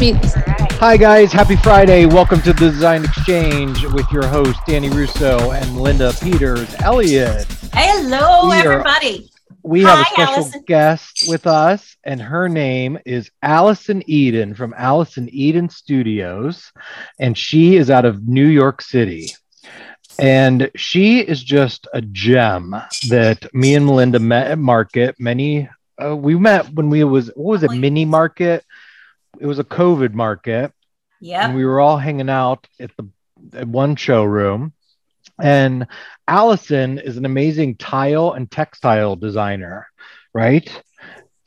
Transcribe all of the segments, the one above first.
Let's. Hi, guys. Happy Friday. Welcome to the Design Exchange with your host, Danny Russo and Linda Peters Elliott. Hello, We are- everybody. We have a special Allison. guest with us, and her name is Allison Eden from Allison Eden Studios, and she is out of New York City. And she is just a gem that me and Melinda met at Market. Many uh, we met when we was what was it mini market? It was a COVID market, Yeah. we were all hanging out at the at one showroom. And Allison is an amazing tile and textile designer, right?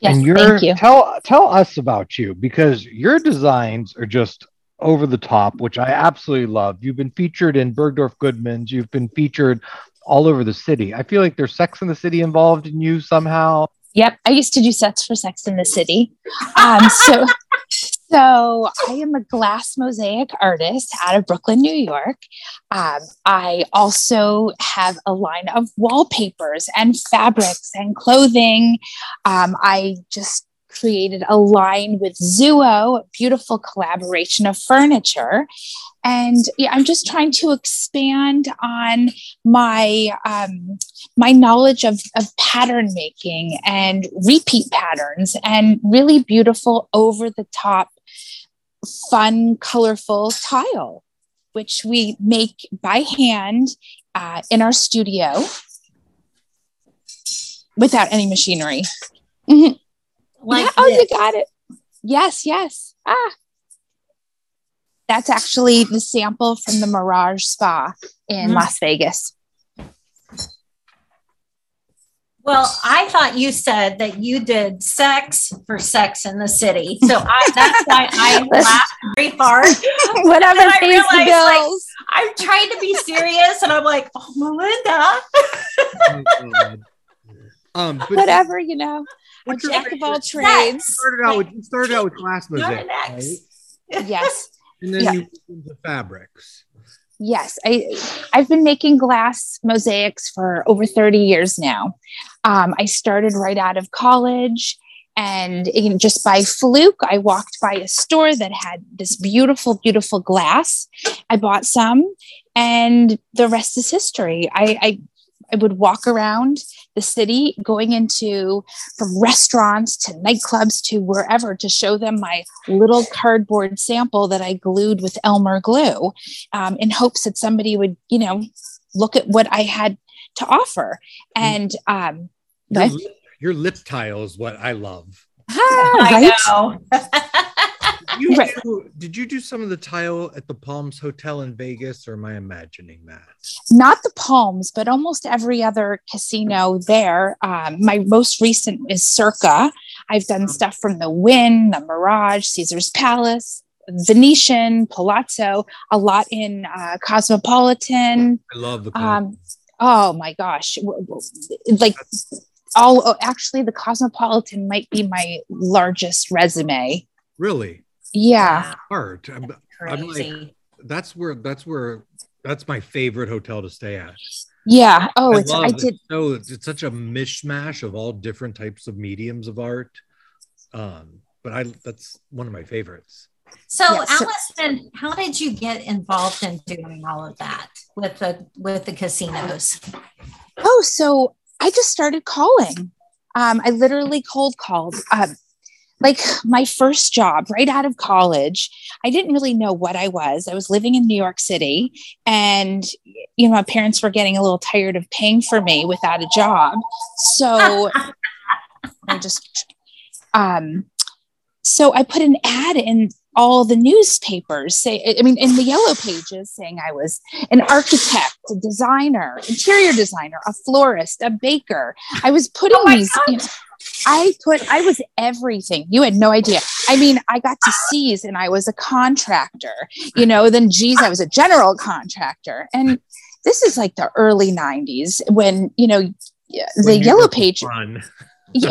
Yes, and you're thank you. tell tell us about you because your designs are just over the top, which I absolutely love. You've been featured in Bergdorf Goodman's, you've been featured all over the city. I feel like there's Sex in the City involved in you somehow. Yep, I used to do sets for Sex in the City. Um, so, so I am a glass mosaic artist out of Brooklyn, New York. Um, I also have a line of wallpapers and fabrics and clothing. Um, I just created a line with Zuo, a beautiful collaboration of furniture. And yeah, I'm just trying to expand on my um, my knowledge of, of pattern making and repeat patterns and really beautiful over the top fun colorful tile which we make by hand uh, in our studio without any machinery. Mhm. Like yeah, oh you got it. Yes yes. Ah. That's actually the sample from the mirage spa in Mm. las vegas Well, I thought you said that you did sex for Sex in the City. So I, that's why I laughed very hard. whatever I pays the realized, like, I'm trying to be serious and I'm like, oh, Melinda. um, but whatever you know a what's your jack of all Sex. You trades started out with you started out with glass Not mosaic, right? Yes and then Yeah. you moved into fabrics. Yes i i've been making glass mosaics for over 30 years now. Um, i started right out of college and you know, just by fluke i walked by a store that had this beautiful beautiful glass. I bought some and the rest is history. I i, I would walk around the city going into from restaurants to nightclubs to wherever to show them my little cardboard sample that i glued with elmer glue um, in hopes that somebody would, you know, look at what I had to offer. And um, Your, lip, your lip tile is what I love. ah, I right? know. Did you, Right. do, did you do some of the tile at the Palms Hotel in Vegas, or am I imagining that? Not the Palms, but almost every other casino there. Um, my most recent is Circa. I've done stuff from the Wynn, the Mirage, Caesar's Palace, Venetian, Palazzo, a lot in uh, Cosmopolitan. I love the. um oh my gosh like all oh, actually the cosmopolitan might be my largest resume really yeah art. I'm, I'm like- that's where that's where that's my favorite hotel to stay at. yeah oh I it's i did it. So it's such a mishmash of all different types of mediums of art. Um, but I that's one of my favorites. So, Yeah, so- Allison, how did you get involved in doing all of that with the with the casinos? oh so i just started calling um i literally cold called um like my first job right out of college i didn't really know what i was. I was living in new york city and you know my parents were getting a little tired of paying for me without a job. So I just um so I put an ad in all the newspapers say I mean in the yellow pages saying I was an architect, a designer, interior designer, a florist, a baker. I was putting Oh these you know, I put I was everything. You had no idea. I mean, I got to C's and I was a contractor, you know, then G's I was a general contractor. And this is like the early 90s when, you know, the When yellow page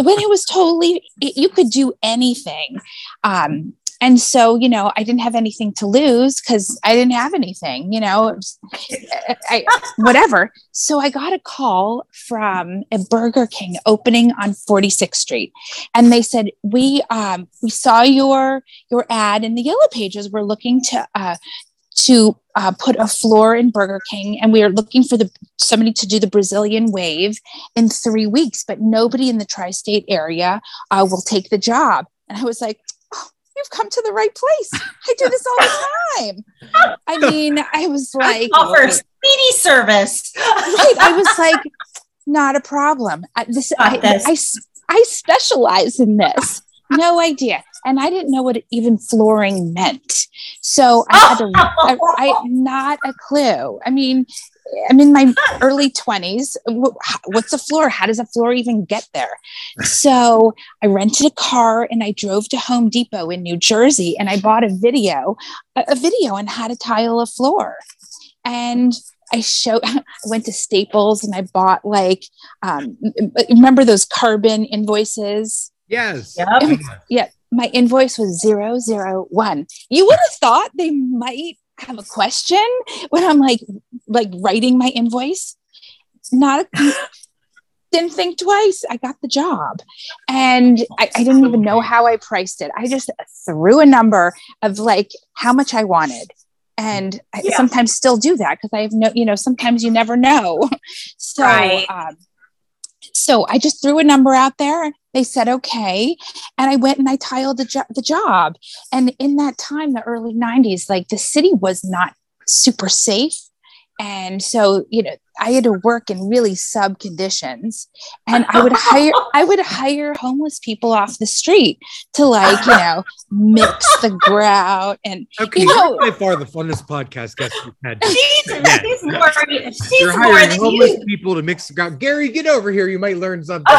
when it was totally it- you could do anything um and so you know i didn't have anything to lose because i didn't have anything you know was- I, whatever. So i got a call from a burger king opening on 46th street and they said we um we saw your your ad in the yellow pages. We're looking to uh to uh, put a floor in burger king and we are looking for the somebody to do the brazilian wave in three weeks but nobody in the tri-state area uh, will take the job. And i was like you've come to the right place. I do this all the time. I mean i was like Offer speedy service. right i was like not a problem. I, this, I, Got this. I s- I specialize in this. No idea. And i didn't know what even flooring meant. So i had to I, I not a clue. I mean i'm in my early 20s what's a floor how does a floor even get there so i rented a car and i drove to home depot in new jersey and i bought a video a, a video on how to tile a floor and I show I went to Staples and I bought like um m- m- remember those carbon invoices? Yes. Yep. Yeah, my invoice was zero zero one. You would have thought they might have a question when I'm like like writing my invoice. Not a didn't think twice. I got the job. And I, I didn't even know how I priced it. I just threw a number of like how much I wanted. And I sometimes still do that because I have no, you know, sometimes you never know. So, Right. um, so I just threw a number out there. They said okay, and I went and I tiled the, jo- the job. And in that time, the early '90s, like the city was not super safe, and so you know I had to work in really sub conditions, and I would hire I would hire homeless people off the street to like you know mix the grout and Okay, You know- by far the funnest podcast guest we've had. She's, Yeah. she's more, she's You're hiring than homeless you. people to mix the ground. Gary, get over here. You might learn something.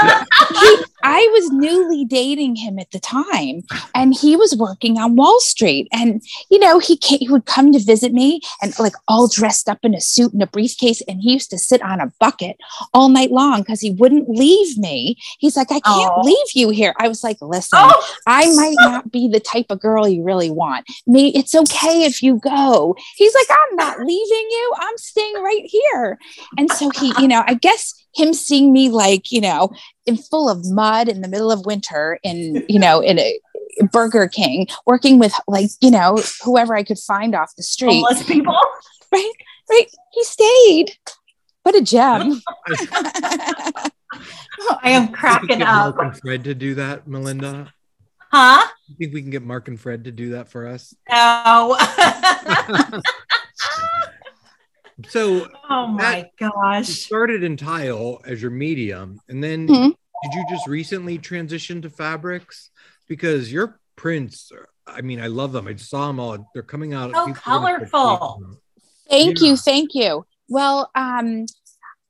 he, I was newly dating him at the time, and he was working on Wall Street. And you know, he came, he would come to visit me, and like all dressed up in a suit and a briefcase. And he used to sit on a bucket all night long because he wouldn't leave me. He's like, I can't Oh. leave you here. I was like, listen, Oh, I might not be the type of girl you really want. Me, it's okay if you go. He's like, I'm not leaving you. I'm staying right here. And so he, you know, I guess him seeing me like, you know, in full of mud in the middle of winter in, you know, in a Burger King, working with like, you know, whoever I could find off the street. homeless people. Right. Right. He stayed. What a gem. I am You think we cracking can get up. Mark and Fred to do that, Melinda. Huh? You think we can get Mark and Fred to do that for us? No. So oh my you gosh. started in tile as your medium, and then Mhm. did you just recently transition to fabrics? Because your prints, are- I mean, I love them. I just saw them all. They're coming out. So people are gonna start colorful. Thank Yeah. you, thank you. Well, um,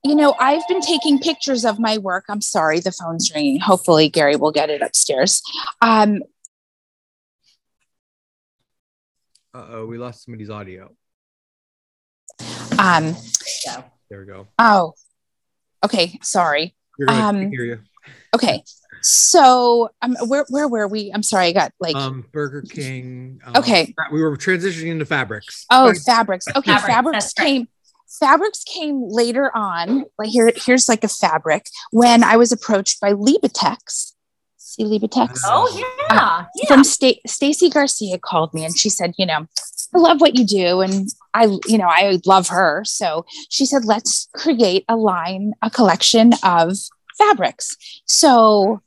you know, I've been taking pictures of my work. I'm sorry, the phone's ringing. Hopefully, Gary will get it upstairs. Um, Uh oh, we lost somebody's audio. Um, There we go. oh, okay, sorry. You're gonna Um, hear you. Okay, so um, where where were we? I'm sorry, I got like Um, Burger King. um, Okay. we were transitioning into fabrics. oh But- fabrics. Okay, Fabrics, fabrics that's right. came. Fabrics came later on. Like here, here's like a fabric when I was approached by Libatex. See Libatex? Oh yeah. yeah. from Sta- Stacy Garcia called me and she said, you know, I love what you do and I, you know, I love her. So she said, let's create a line, a collection of fabrics. So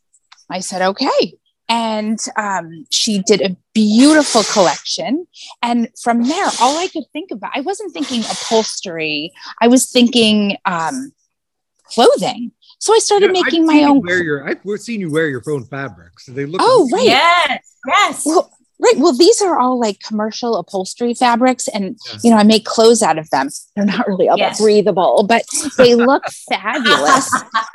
I said, okay. And um, she did a beautiful collection. And from there, all I could think about, I wasn't thinking upholstery. I was thinking um, clothing. So I started Yeah, I've making my own. Wear your, I've seen you wear your own fabrics. They look. Oh, right. Yes. Yes. Well, right. Well, these are all like commercial upholstery fabrics, and Yeah. you know, I make clothes out of them. They're not really all Yes. that breathable, but they look fabulous.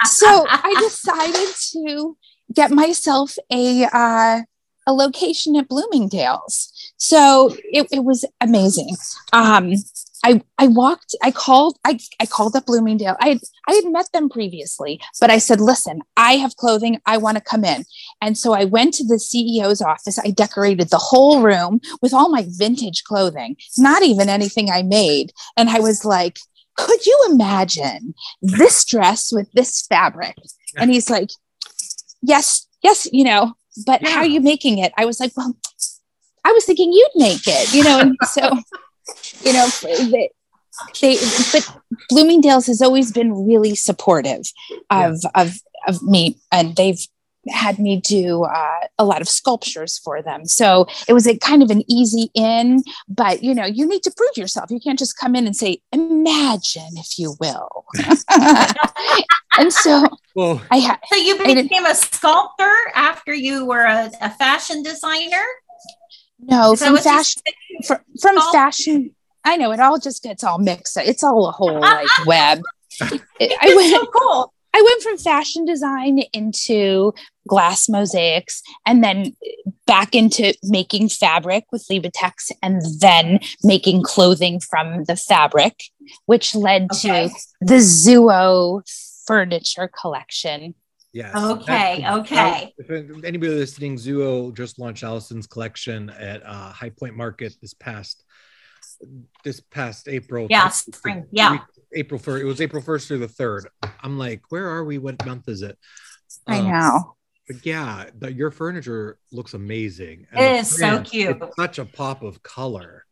So I decided to get myself a uh, a location at Bloomingdale's. So it, it was amazing. Um, I I walked, I called, I, I called up Bloomingdale. I had, I had met them previously, but I said, listen, I have clothing, I want to come in. And so I went to the CEO's office. I decorated the whole room with all my vintage clothing, not even anything I made. And I was like, could you imagine this dress with this fabric? And he's like, yes, yes, you know, but how are you making it? I was like, well, I was thinking you'd make it, you know, and so you know, they, they but Bloomingdale's has always been really supportive of yeah. of of me, and they've had me do uh, a lot of sculptures for them. So it was a kind of an easy in, but you know, you need to prove yourself. You can't just come in and say, imagine, if you will. and so well, I had. So you became a sculptor after you were a, a fashion designer? No, from fashion, from, from fashion. I know it all just gets all mixed. up. It's all a whole like web. It, I went, so cool. I went from fashion design into glass mosaics and then back into making fabric with Libatex and then making clothing from the fabric, which led okay. to the Zuo furniture collection yeah. Okay. okay. If anybody listening, Zuo just launched Allison's collection at uh, High Point Market this past this past April. Yeah, spring. Yeah. April first. It was April first through the third. I'm like, where are we? What month is it? I um, know. But yeah, the, your furniture looks amazing. And it is print, so cute. such a pop of color.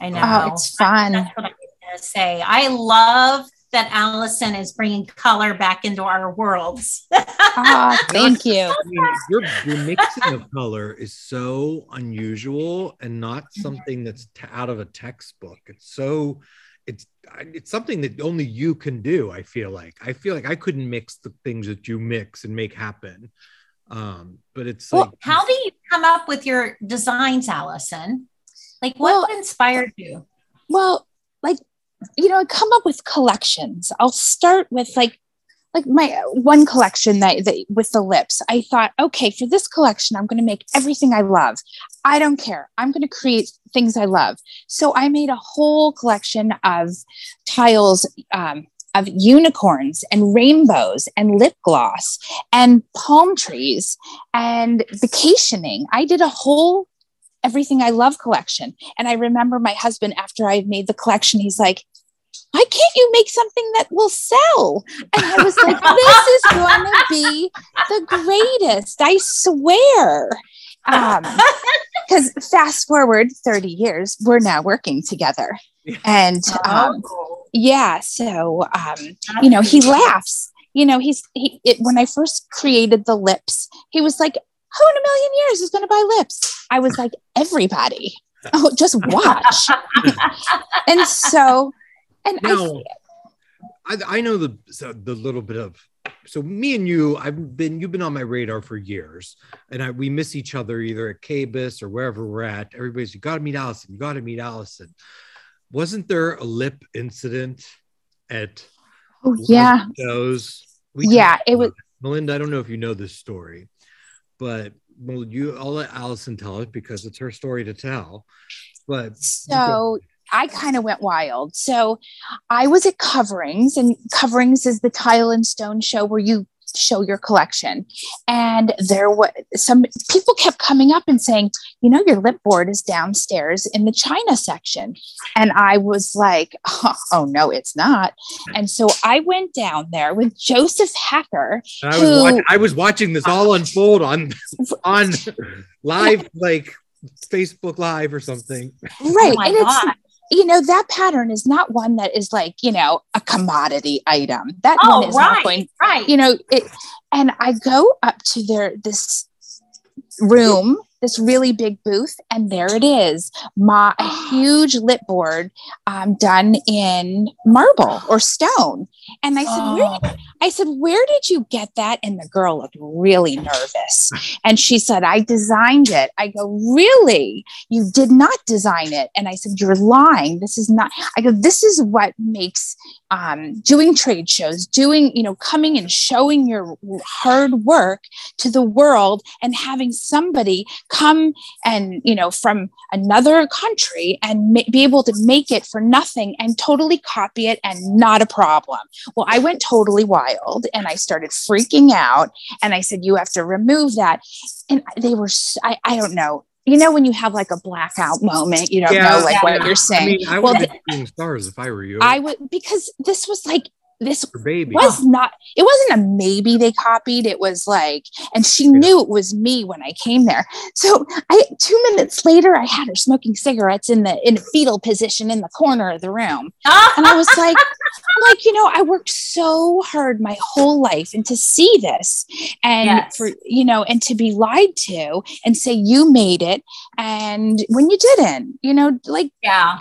I know. Oh, it's fun. That's what I was gonna say. I love that Allison is bringing color back into our worlds. oh, thank you. I mean, your, your mixing of color is so unusual and not mm-hmm. something that's t- out of a textbook. It's so it's it's something that only you can do. I feel like I feel like I couldn't mix the things that you mix and make happen. Um, but it's well, like, how do you come up with your designs, Allison? Like, what well, inspired you? Well, like you know, I come up with collections. I'll start with like like my one collection that, that with the lips. I thought okay for this collection i'm going to make everything i love. I don't care. I'm going to create things i love. So i made a whole collection of tiles um, of unicorns and rainbows and lip gloss and palm trees and vacationing. I did a whole everything I love collection. And I remember my husband, after I made the collection, he's like, why can't you make something that will sell? And I was like, this is going to be the greatest, I swear. Because um, fast forward 30 years, we're now working together. And um, yeah, so, um, you know, he laughs. You know, he's, he, it, when I first created the lips, he was like, who in a million years is going to buy lips? I was like, everybody. Oh, just watch. and so, and now, I, I, I know the so the little bit of so me and you, I've been you've been on my radar for years, and I, we miss each other either at KBIS or wherever we're at. Everybody's you got to meet Allison. You got to meet Allison. Wasn't there a lip incident at? Oh yeah. Those. yeah, it was. Melinda, I don't know if you know this story but well, you I'll let Allison tell it because it's her story to tell. But so I kind of went wild. So I was at Coverings, and Coverings is the tile and stone show where you show your collection. And there was some people kept coming up and saying, you know, your lip board is downstairs in the China section. And I was like, oh, oh no, it's not. And so I went down there with Joseph Hacker. I, who, was watch- I was watching this all unfold on on live, like Facebook Live or something. Right. Oh and God. You know that pattern is not one that is like you know a commodity item. That oh, one is right, not going right. you know it and i go up to their this room this really big booth and there it is. My a huge lip board um, done in marble or stone. And i said oh. where did, i said where did you get that? And the girl looked really nervous. And she said i designed it. I go really? You did not design it? And i said you're lying. This is not i go this is what makes um, doing trade shows doing you know coming and showing your hard work to the world and having somebody come and you know from another country and ma- be able to make it for nothing and totally copy it and not a problem. Well i went totally wild and i started freaking out and i said you have to remove that. And they were—I don't know. You know when you have like a blackout moment you don't know like what yeah. you're I saying. mean, I Well, would the- stars if I were you. i would because this was like this baby. was not it wasn't a maybe they copied it was like and she knew it was me when i came there so i two minutes later i had her smoking cigarettes in the in a fetal position in the corner of the room and i was like like you know i worked so hard my whole life and to see this and Yes. for you know and to be lied to and say you made it and when you didn't you know like Yeah.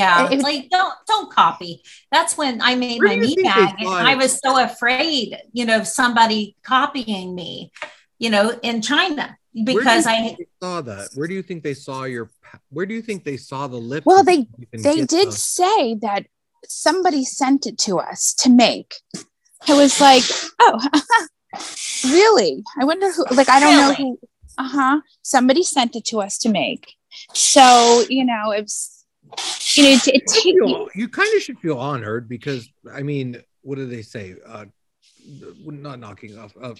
Yeah. It- like don't don't copy. That's when I made my do you knee bag and I was so afraid, you know, of somebody copying me, you know, in China because I saw that. Where do you think they saw your? Where do you think they saw the lip? Well, they- they did the- say that somebody sent it to us to make. I was like, oh, really? I wonder who, like, I don't know who, uh huh. Somebody sent it to us to make. So, you know, it's, you know, it, it, You feel- you kind of should feel honored because I mean, what do they say? Uh, not knocking off. Uh,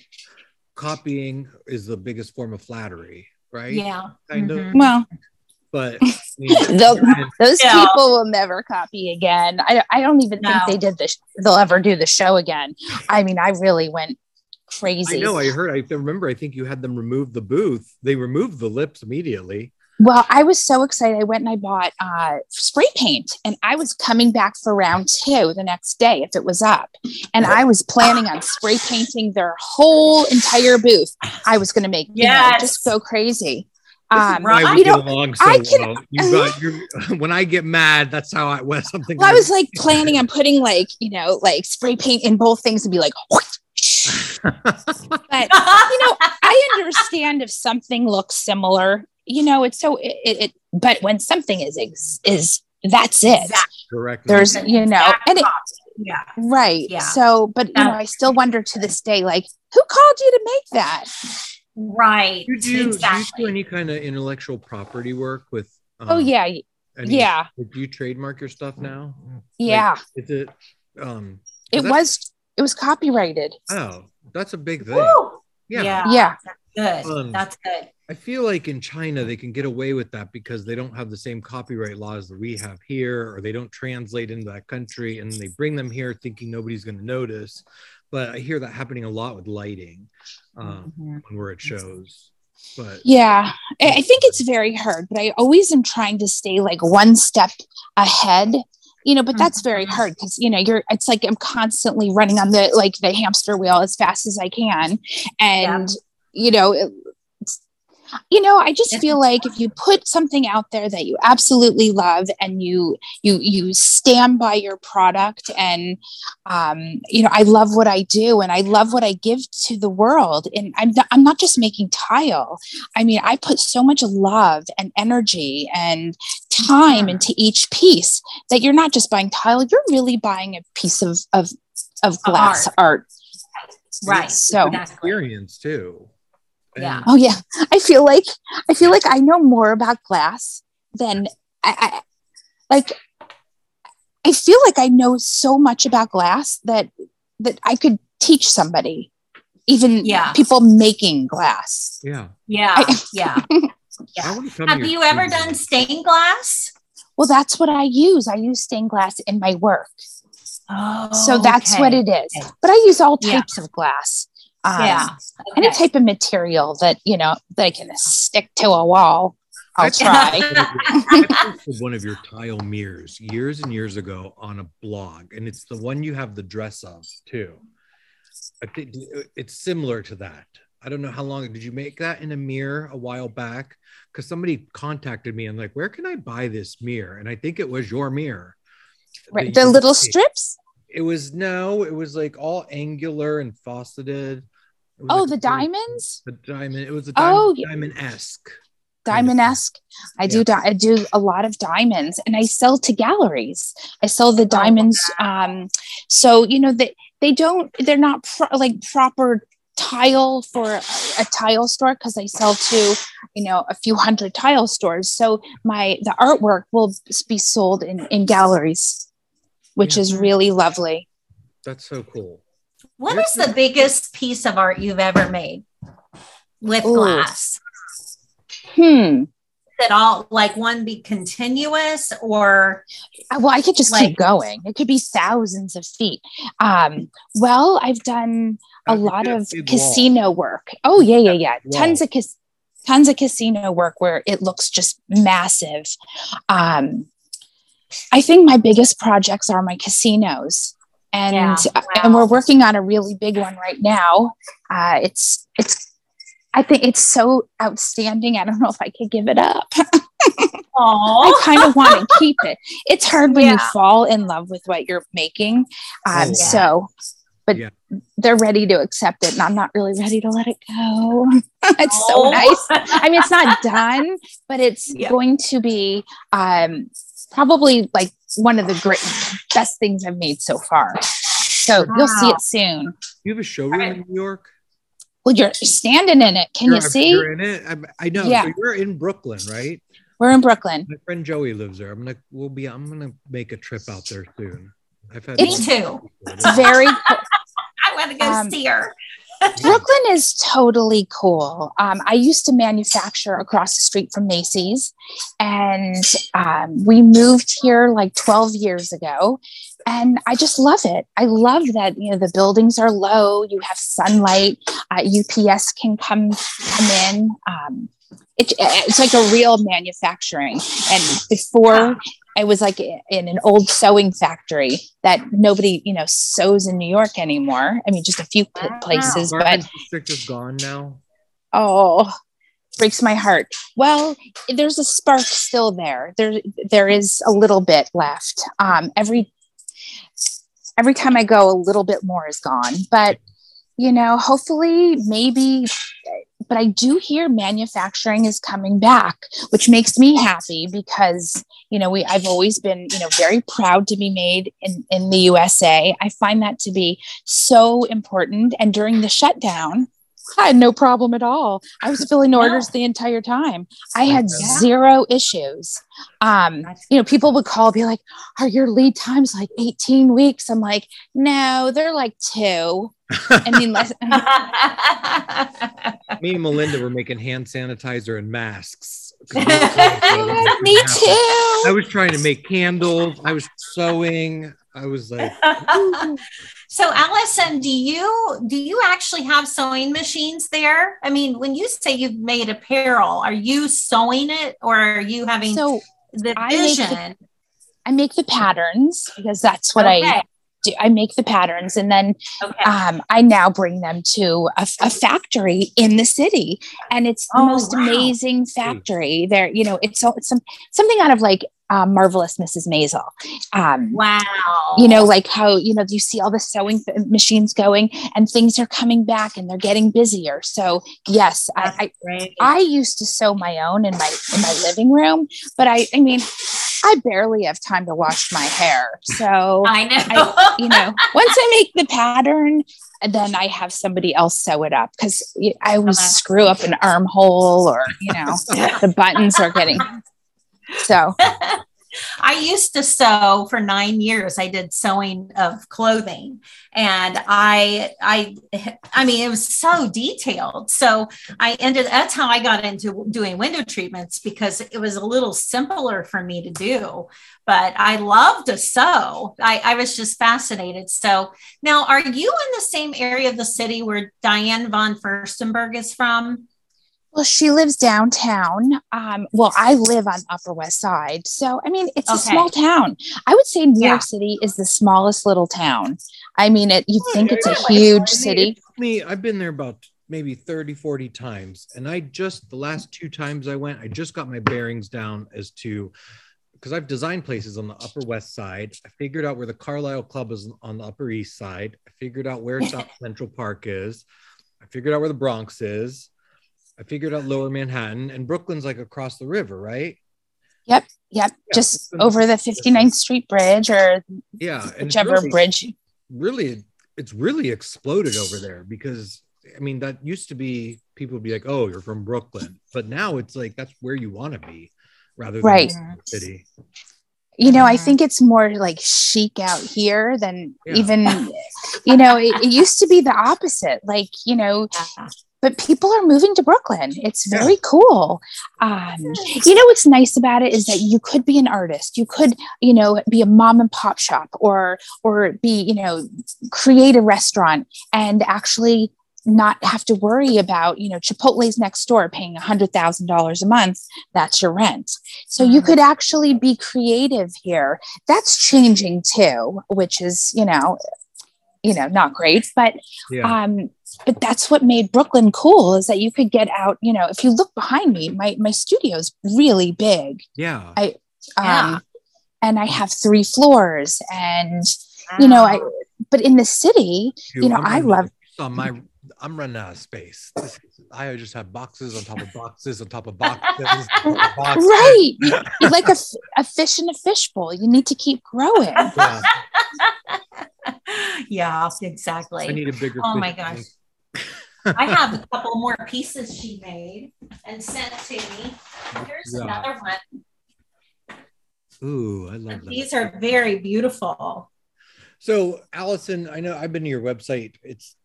copying is the biggest form of flattery, right? yeah. Kind of. Mhm. well, But I mean, They'll- those Yeah. people will never copy again. I, I don't even No. think they did this. They'll ever do the show again. I mean, I really went crazy. I know. I heard. I remember. I think you had them remove the booth. They removed the lips immediately. Well, I was so excited. I went and I bought uh, spray paint, and I was coming back for round two the next day if it was up. And I was planning on spray painting their whole entire booth. I was going to make, you know, just go crazy. Um, why we you get know, along so I can- well. You got. When I get mad, that's how I. When something. well, I was like planning on putting like, you know, like spray paint in both things and be like, but you know, I understand if something looks similar. You know, it's so it. it, it but when something is ex- is that's it. Exactly. correct. There's you know, Exact and it, yeah. right. Yeah. So, but you know, I still wonder to this day, like, who called you to make that? Right. Do you, do, do you do any kind of intellectual property work with? Um, oh yeah, any- yeah, Do you trademark your stuff now? yeah. Is it? Um. it was it was copyrighted. Oh, that's a big thing. Woo! Yeah. Yeah. Yeah. Good. Um, That's good. I feel like in China they can get away with that because they don't have the same copyright laws that we have here, or they don't translate into that country, and they bring them here thinking nobody's going to notice. But I hear that happening a lot with lighting um, when we're at shows. But Yeah, I, think it's very hard, but I always am trying to stay like one step ahead. You know, but that's very Mhm. hard because you know you're. It's like I'm constantly running on the like the hamster wheel as fast as I can, and you know, you know, I just feel like if you put something out there that you absolutely love and you you you stand by your product and um, you know, I love what I do and I love what I give to the world, and I'm not, I'm not just making tile. I mean, I put so much love and energy and time into each piece that you're not just buying tile, you're really buying a piece of of of glass art. art. Right. So experience too. And Yeah. oh yeah. I feel like I feel like I know more about glass than I, I like I feel like I know so much about glass that that I could teach somebody, even Yeah. people making glass. Yeah. Yeah. I- yeah. Yeah. wanna come to Have you ever studio. done stained glass? Well, that's what I use. I use stained glass in my work. Oh, so that's what it is. Okay. But I use all Yeah. types of glass. Um, Yeah. Any Okay. type of material that, you know, that I can stick to a wall, I'll try. One of your tile mirrors years and years ago on a blog, and it's the one you have the dress of too. I think it's similar to that. I don't know how long did you make that in a mirror a while back? Because somebody contacted me and like, where can I buy this mirror? And I think it was your mirror. Right. The you- little strips. It was no, it was like all angular and faceted. Oh, the diamonds, The diamond. It was a Oh, diamond, yeah. diamond esque. diamond esque. I do. Di- I do a lot of diamonds, and I sell to galleries. I sell the diamonds. Um, so you know that they don't. They're not pro- like proper tile for a tile store because I sell to, you know, a few hundred tile stores. So my the artwork will be sold in in galleries, which Yeah. is really lovely. That's so cool. What is the biggest piece of art you've ever made with Ooh. glass? Hmm. That all like one be continuous or Uh, Well, I could just Like- keep going. It could be thousands of feet. Um, well, I've done a lot of big wall. casino work. Oh yeah, yeah, yeah. Wall. Tons of cas- tons of casino work where it looks just massive. Um, I think my biggest projects are my casinos, and Yeah. uh, and we're working on a really big one right now. Uh, it's it's. I think it's so outstanding. I don't know if I could give it up. I kind of want to keep it. It's hard when you fall in love with what you're making. Um, Oh, So, but Yeah. they're ready to accept it, and I'm not really ready to let it go. it's so Oh. nice. I mean, it's not done, but it's Yeah. going to be um, probably like one of the great best things I've made so far. So you'll see it soon. You have a showroom Alright. in New York? Well, you're standing in it. Can You're- you see? You're in it. I'm, I know. Yeah. So you're in Brooklyn, right? We're in Brooklyn. My friend Joey lives there. I'm gonna. We'll be. I'm gonna make a trip out there soon. I've had. me too. It's very I want to go Um, see her. Brooklyn is totally cool. Um, I used to manufacture across the street from Macy's, and um, we moved here like 12 years ago. And I just love it. I love that you know the buildings are low. You have sunlight. Uh, UPS can come come in. Um, it, it's like a real manufacturing. And before I was like in an old sewing factory that nobody, you know, sews in New York anymore. I mean, just a few p- Wow. places, but Garment district is gone now. oh, breaks my heart. Well, there's a spark still there. There, there is a little bit left. Um, every every time I go, a little bit more is gone. But you know, hopefully, maybe. But I do hear manufacturing is coming back, which makes me happy because you know we I've always been you know very proud to be made in in the USA. I find that to be so important. And during the shutdown, I had no problem at all. I was filling orders the entire time. I had Yeah. zero issues. Um, you know, people would call, be like, "Are your lead times like 18 weeks?" I'm like, "No, they're like two. I mean, less, Me and Melinda were making hand sanitizer and masks. me too. I was trying to make candles. I was sewing. I was like, so Allison, do you do you actually have sewing machines there? I mean, when you say you've made apparel, are you sewing it or are you having So the I make the- vision? I make the patterns because that's what I Okay, do. I make the patterns, and then okay. um, I now bring them to a, a factory in the city, and it's the Oh, most wow. amazing factory. There, you know, it's, it's some something out of like um, marvelous Mrs. Maisel. Um, wow. you know, like how you know you see all the sewing f- machines going, and things are coming back, and they're getting busier. So yes, I, I I used to sew my own in my in my living room, but I I mean, I barely have time to wash my hair. So I know. I- you know, once I make the pattern, then I have somebody else sew it up because I always Okay. Uh-huh. screw up an armhole or you know the buttons are getting so I used to sew for nine years. I did sewing of clothing, and I, I, I mean, it was so detailed. So I ended. That's how I got into doing window treatments because it was a little simpler for me to do. But I love to sew. I, I was just fascinated. So now, are you in the same area of the city where Diane von Furstenberg is from? Well she lives downtown um well i live on upper west side so i mean it's a small town i would say new Yeah. york city is the smallest little town i mean it you think it's a huge I mean, city me, I've been there about maybe 30, 40 times. And I just, the last two times I went, I just got my bearings down as to, because I've designed places on the Upper West Side. I figured out where the Carlisle Club is on the Upper East Side. I figured out where South Central Park is. I figured out where the Bronx is. I figured out Lower Manhattan and Brooklyn's like across the river, right? yep Yeah, just over the 59th street bridge or Yeah. whichever really- bridge really it's really exploded over there because I mean, that used to be people would be like, "Oh, you're from Brooklyn," but now it's like that's where you want to be, rather than Right. The city. you know i think it's more like chic out here than Yeah. even you know it, it used to be the opposite like you know Yeah. But people are moving to brooklyn. It's Yeah. very cool. Um you know what's nice about it is that you could be an artist. You could you know be a mom and pop shop or or be you know create a restaurant and actually not have to worry about you know chipotle's next door paying $100000 a month. That's your rent. So you Mhm. could actually be creative here. That's changing too which is you know you know not great but Yeah, um but that's what made brooklyn cool is that you could get out you know if you look behind me my my studio's really big yeah. I- Yeah. um and i have three floors and you know i but in the city Dude, you know, I'm I love- saw my. I'm running out of space. This- I just have boxes on top of boxes on top of boxes. top of boxes. right You- you're like a, f- a fish in a fishbowl you need to keep growing Yeah, yeah, exactly. I need a bigger. Oh my gosh. I have a couple more pieces she made and sent to me. Here's Yeah. another one. Ooh, I love that. These are very beautiful. So, Allison, I know I've been to your website. It's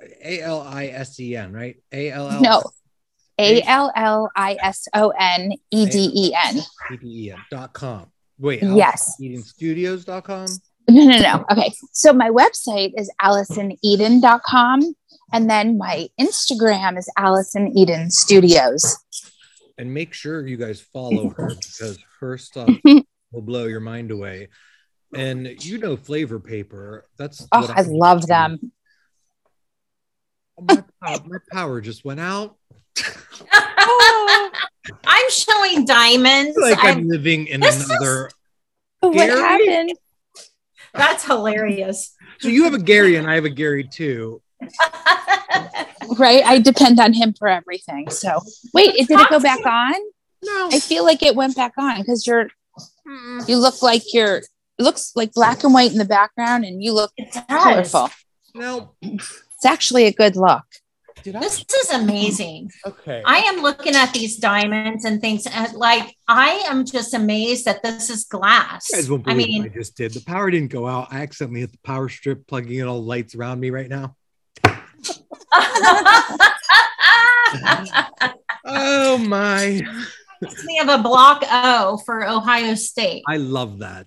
A L I S E N, right? A L L no a l l i s o n e d e n E D E N dot com. Wait, Yes. Eating Studios dot com. No, no, no. Okay. So my website is AllisonEden.com. And then my Instagram is Allison Eden Studios. And make sure you guys follow her because her stuff will blow your mind away. And you know, flavor paper. That's Oh, what I love them. My, pow- my power just went out. I'm showing diamonds. Like I'm- I'm living in This is- another. What happened? That's hilarious. So you have a Gary and I have a Gary too. Right. I depend on him for everything. So wait, it, did it go back on? No. I feel like it went back on because you're, you look like you're, it looks like black and white in the background and you look colorful. No. It's actually a good look. Did I? This is amazing. Okay. I am looking at these diamonds and things and like I am just amazed that this is glass. You guys won't I believe what mean, I just did. The power didn't go out. I accidentally hit the power strip, plugging in all the lights around me right now. Oh my! we have a block O for Ohio State. I love that.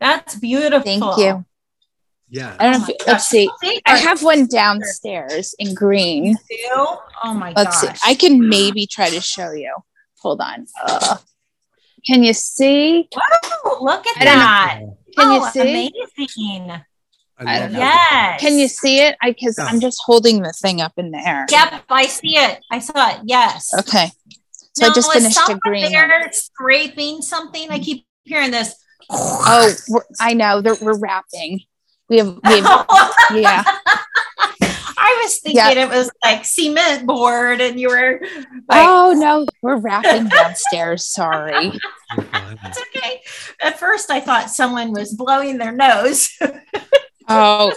That's beautiful. Thank you. Yeah. I don't Oh know my if, let's see. See, I have one downstairs in green. Oh my Let's gosh. see. I can maybe try to show you. Hold on. Uh, can you see? Wow, look at I don't know. that. Can you oh, see? amazing. I don't know. Yes. Can you see it? I because Yeah. I'm just holding the thing up in the air. Yep, I see it. I saw it. Yes. Okay. So I just finished a green. There scraping something. I keep hearing this. Oh, we're, I know. They're, we're wrapping. We have. We have yeah. I was thinking Yeah. it was like cement board, and you were like, oh no, we're wrapping downstairs. Sorry. "It's okay." At first, I thought someone was blowing their nose. Oh,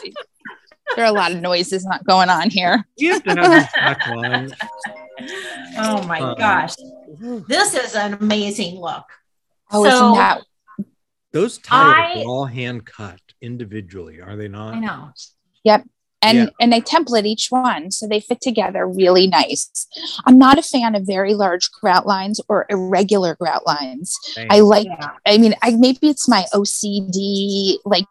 there are a lot of noises not going on here. You have to have this back on. oh my Uh, gosh, this is an amazing look. Oh, So- isn't that? Those titles I- are all hand cut individually, are they not? I know. Yep. And Yeah. and they template each one so they fit together really nice. I'm not a fan of very large grout lines or irregular grout lines. Dang. I like Yeah. I mean I maybe it's my OCD like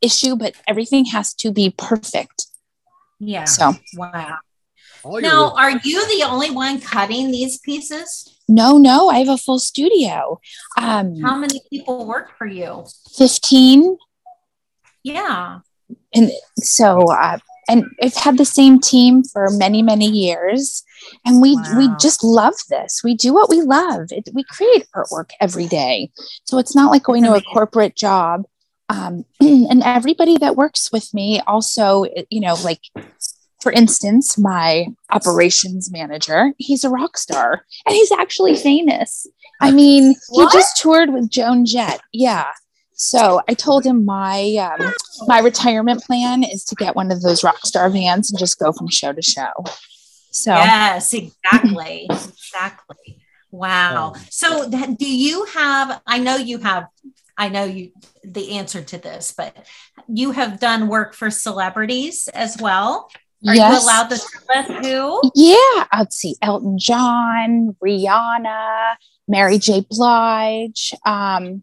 issue but everything has to be perfect. Yeah. So Wow. all Now, work- are you the only one cutting these pieces? no no, I have a full studio. Um How many people work for you? 15 Yeah. and so uh, and I've had the same team for many many years and we we just love this. We do what we love. It, we create artwork every day. So it's not like going to a corporate job um, and everybody that works with me also you know like for instance my operations manager he's a rock star and he's actually famous. I mean What? he just toured with joan jett. Yeah So I told him my um, my retirement plan is to get one of those rock star vans and just go from show to show. So Yes, exactly. exactly. Wow. So that, do you have I know you have I know you the answer to this, but you have done work for celebrities as well. Are yes. you allowed to tell us who? Yeah, I'd see Elton John, Rihanna, Mary J. Blige, um,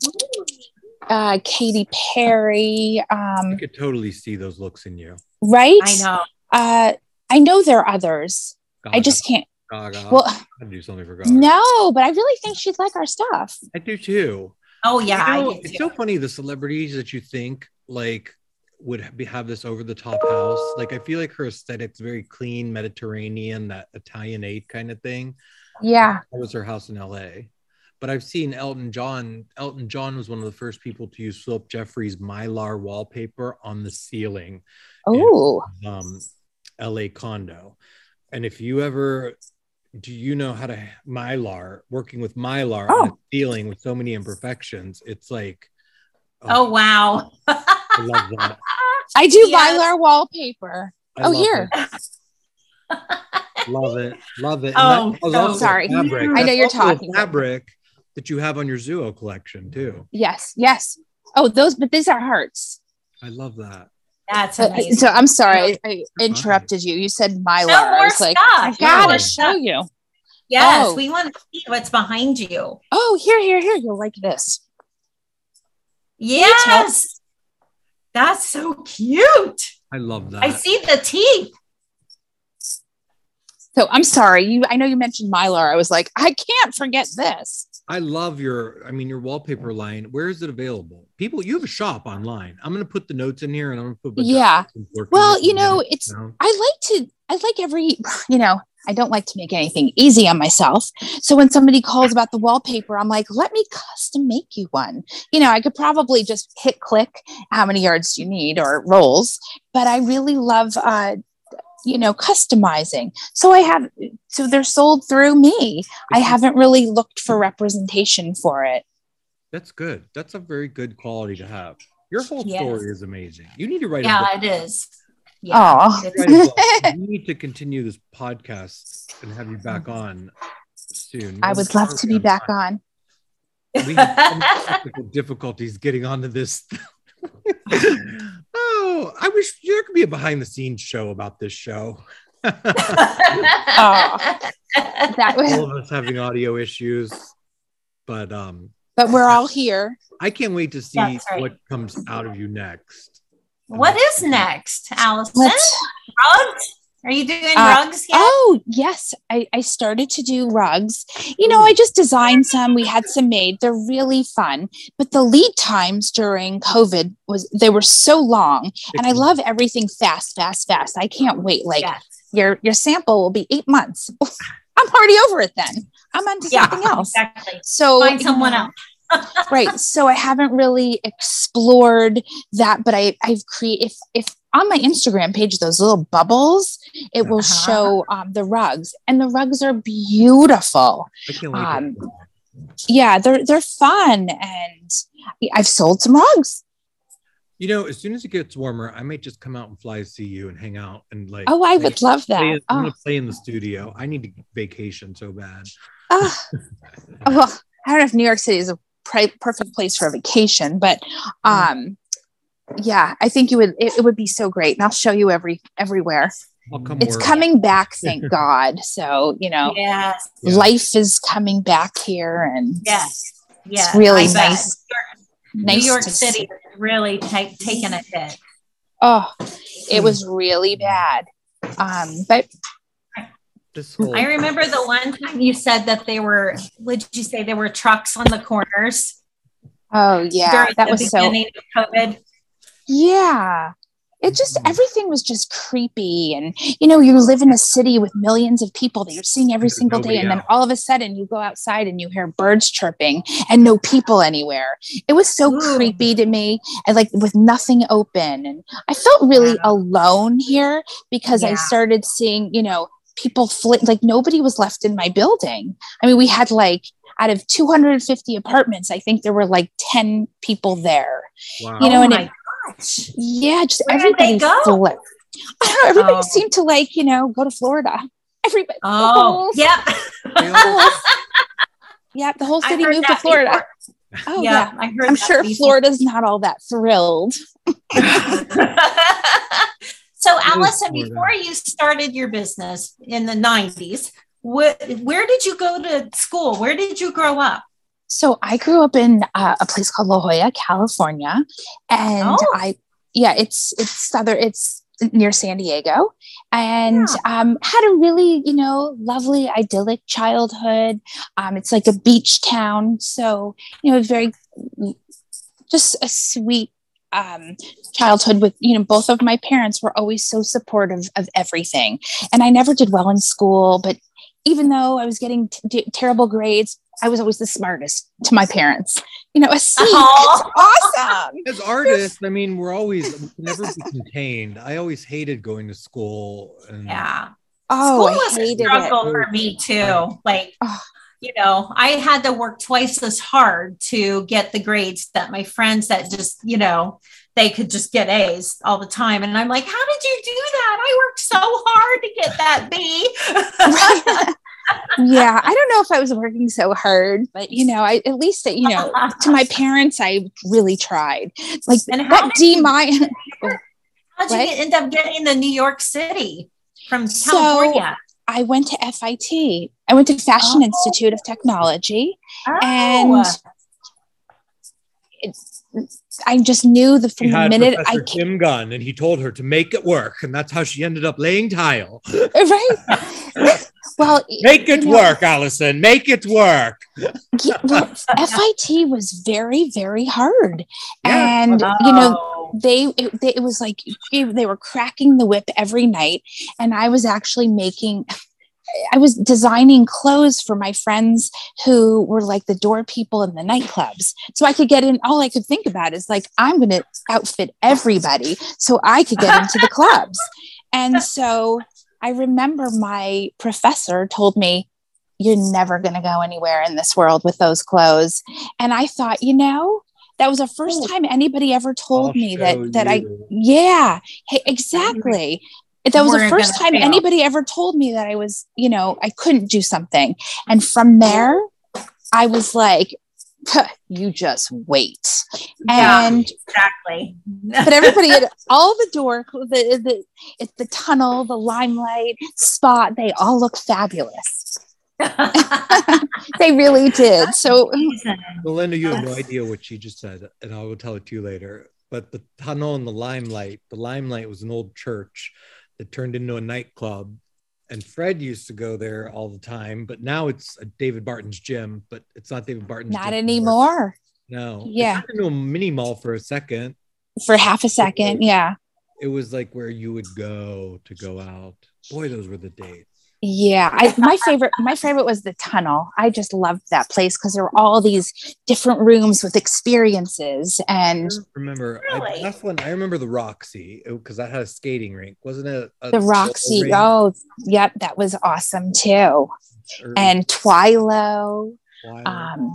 uh, Katy Perry. I Um, could totally see those looks in you. right? I know. Uh, I know there are others. I just can't. Gaga. Well, I'd do something for Gaga. no, but I really think she'd like our stuff. I do too. Oh yeah, You know, it's too. so funny the celebrities that you think like would be, have this over the top house. Like I feel like her aesthetic's very clean, Mediterranean, that Italianate kind of thing. Yeah. That was her house in LA. But I've seen Elton John. Elton John was one of the first people to use Philip Jeffries mylar wallpaper on the ceiling Oh, um, LA condo. And if you ever do you know how to mylar working with mylar on a Oh. ceiling with so many imperfections? It's like Oh wow. I love that. I do Yes. Mylar wallpaper. I Oh, love here. it. love it, love it. And Oh, that was so- Sorry. fabric. I know That's you're talking. fabric that you have on your Zuo collection too. Yes, yes. Oh, those, but these are hearts. I love that. That's Uh, amazing. so I'm sorry, I, I interrupted you. You said Mylar. No I more was like, stuff. I gotta more show stuff. you. yes, oh. we want to see what's behind you. Oh, here, here, here. You'll like this. Yes. That's so cute. I love that. I see the teeth. So I'm sorry. You, I know you mentioned Mylar. I was like, I can't forget this. I love your, I mean, your wallpaper line. Where is it available? People, you have a shop online. I'm going to put the notes in here and I'm going to put. a bunch of Yeah. Well, you know, it's down. I like to I like every you know, I don't like to make anything easy on myself. So when somebody calls about the wallpaper, I'm like, let me custom make you one. You know, I could probably just hit click how many yards you need or rolls, but I really love uh you know, customizing. So I have so they're sold through me. I haven't really looked for representation for it. That's good. That's a very good quality to have. Your whole Yes. story is amazing. You need to write a Yeah, book. it is. Yeah. Oh, it's- Write a we need to continue this podcast and have you back on soon. I would love to be back on. We have difficulties getting onto this. oh, I wish there could be a behind the scenes show about this show. That was All of us having audio issues, but um, but we're all here. I can't wait to see right. what comes out of you next. what is next, Allison? Are you doing Uh, rugs yet? Oh, yes. I, I started to do rugs. You know, I just designed some. We had some made. They're really fun. But the lead times during COVID was they were so long. And I love everything fast, fast, fast. I can't wait. Like yes. your your sample will be eight months. I'm already over it then. I'm on to Yeah, something else. exactly. So Find someone else. Right. So I haven't really explored that, but I I've created if if on my Instagram page those little bubbles, it will Uh-huh. show um, the rugs, and the rugs are beautiful. I can't wait. to- Um, Yeah, they're they're fun, and I've sold some rugs. you know, as soon as it gets warmer, I might just come out and fly to see you and hang out and like. Oh, I play- would love that. I'm Oh, gonna play in the studio. I need to vacation so bad. oh. well, I don't know if New York City is a pri- perfect place for a vacation, but um, yeah, I think you would. It, it would be so great, and I'll show you every everywhere. It's more. coming back, thank God. So you know. Yes. Life is coming back here and Yes. Yes. really nice. New nice York City see. really take, taking a hit. oh it was really bad um but This whole. I remember the one time you said that they were, would you say there were trucks on the corners oh yeah during that the was so beginning of COVID? yeah it just everything was just creepy and you know you live in a city with millions of people that you're seeing every There's single day nobody and then all of a sudden you go outside and you hear birds chirping and no people anywhere it was so Ooh. creepy to me and like with nothing open and i felt really Wow. alone here because i started seeing you know people flit like nobody was left in my building i mean we had like out of 250 apartments, I think there were like 10 people there. Wow. You know, oh and my it- gosh. Yeah, just Where did everybody go? I don't know. Everybody Oh. seemed to like, you know, go to Florida. Everybody. Oh, whole- yep. They Yeah, the whole city moved to Florida. before. Oh yeah, yeah. I heard I'm sure before. Florida's not all that thrilled. so, Allison, before you started your business in the 90s, wh- where did you go to school? Where did you grow up? So I grew up in uh, a place called La Jolla, California, and Oh. I yeah, it's it's southern, it's near San Diego, and um, had a really you know lovely idyllic childhood. Um, it's like a beach town, so you know it's very just a sweet um, childhood with you know both of my parents were always so supportive of everything and i never did well in school but even though i was getting t- t- terrible grades i was always the smartest to my parents you know a c Aw. awesome As artists, I mean, we're always never be contained. I always hated going to school. And Yeah. oh School i was a hated it for me too. Like, Oh. You know, I had to work twice as hard to get the grades that my friends that just, you know, they could just get A's all the time. And I'm like, how did you do that? I worked so hard to get that B. yeah i don't know if i was working so hard but you know i at least you know to my parents i really tried like And how that did d my How'd you What? end up getting to New York City from So- California? I went to FIT. I went to Fashion Oh. Institute of Technology, Oh, and it, I just knew the She from the had minute I Professor came, Tim Gunn, and he told her to make it work, and that's how she ended up laying tile. right. well, Make it you know, work, Allison. Make it work. yeah, well, FIT was very, very hard, Yeah. and you know they it, they it was like they were cracking the whip every night, and I was actually making. I was designing clothes for my friends who were like the door people in the nightclubs. So I could get in. All I could think about is like, I'm going to outfit everybody so I could get into the clubs. And so I remember my professor told me, You're never going to go anywhere in this world with those clothes. And I thought, you know, that was the first time anybody ever told I'll me that that I yeah, hey, exactly. That was the first time fail. anybody ever told me that I was, you know, I couldn't do something. And from there, I was like, you just wait. Yeah. And exactly. but everybody at all the door, the the it's the tunnel, the limelight spot, they all look fabulous. They really did. So Melinda, you have no idea what she just said, and I will tell it to you later. But the tunnel and the limelight, the limelight was an old church that turned into a nightclub. And Fred used to go there all the time, but now it's a David Barton's gym, but it's not David Barton's not gym anymore. No. It Yeah. turned into a mini mall for a second. For half a second. Yeah. It was like where you would go to go out. Boy, those were the days. Yeah, I, my favorite my favorite was the tunnel. I just loved that place because there were all these different rooms with experiences and remember I, Really? that's when I remember the Roxy because that had a skating rink, wasn't it? A- the Roxy. rink? Oh, yep, that was awesome too. Or- And Twilo. Wild. Um,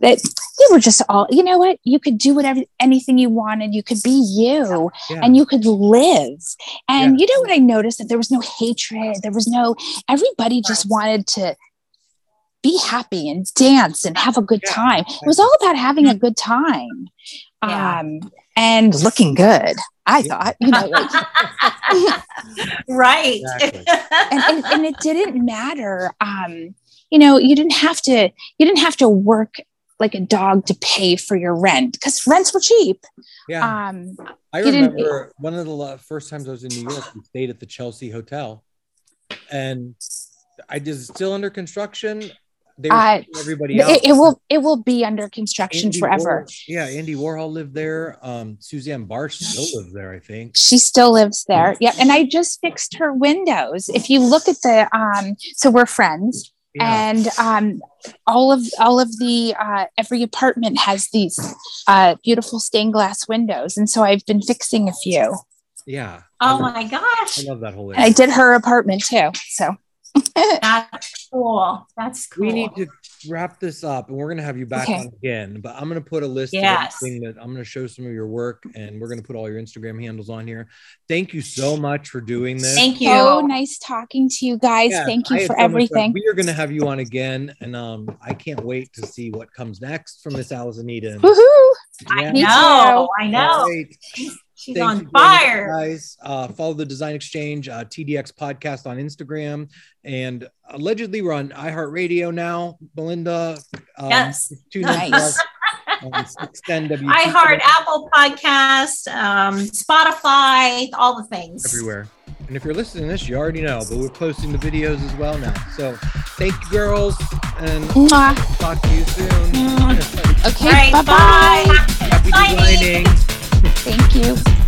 that they were just all. You know what? You could do whatever anything you wanted. You could be you, Yeah. and you could live. And you know what I noticed that there was no hatred. There was no. Everybody just wanted to be happy and dance and have a good Yeah, time. It was all about having a good time. Yeah. Um, and looking good. I Yeah. thought, you know, like, right. Exactly. and, and, and it didn't matter. Um, you know, you didn't have to, you didn't have to work like a dog to pay for your rent because rents were cheap. yeah. Um, I remember one of the first times I was in New York, we stayed at the Chelsea Hotel, and I just still under construction. They were kicking everybody out. it, it will, it will be under construction Andy forever. Warhol- yeah, Andy Warhol lived there. Um, Suzanne Bartsch still lives there, I think. She still lives there. Yeah. And I just fixed her windows. If you look at the, um, so we're friends. Yeah. and um, all of all of the uh, every apartment has these uh, beautiful stained glass windows and so i've been fixing a few yeah. Oh I, my gosh. I love that whole and i did her apartment too so That's cool. That's cool. We need to wrap this up and we're going to have you back Okay. on again. But I'm going to put a list Yes. of everything that I'm going to show some of your work and we're going to put all your Instagram handles on here. Thank you so much for doing this. Thank you. So nice talking to you guys. Yeah, Thank you had for so everything. We are going to have you on again, and um, I can't wait to see what comes next from Miss Allison Eden. Woohoo! I know. I know. right. She's Thanks for on joining us, fire. guys. Uh, follow the Design Exchange uh, TDX podcast on Instagram, and allegedly we're on iHeartRadio now. Melinda, um, Yes. tune Nice. us on 610 I heart Apple Podcast, um, Spotify, all the things. everywhere. And if you're listening to this, you already know, but we're posting the videos as well now. So thank you, girls, and Mwah. talk to you soon. Okay, Right, bye bye. bye. Thank you.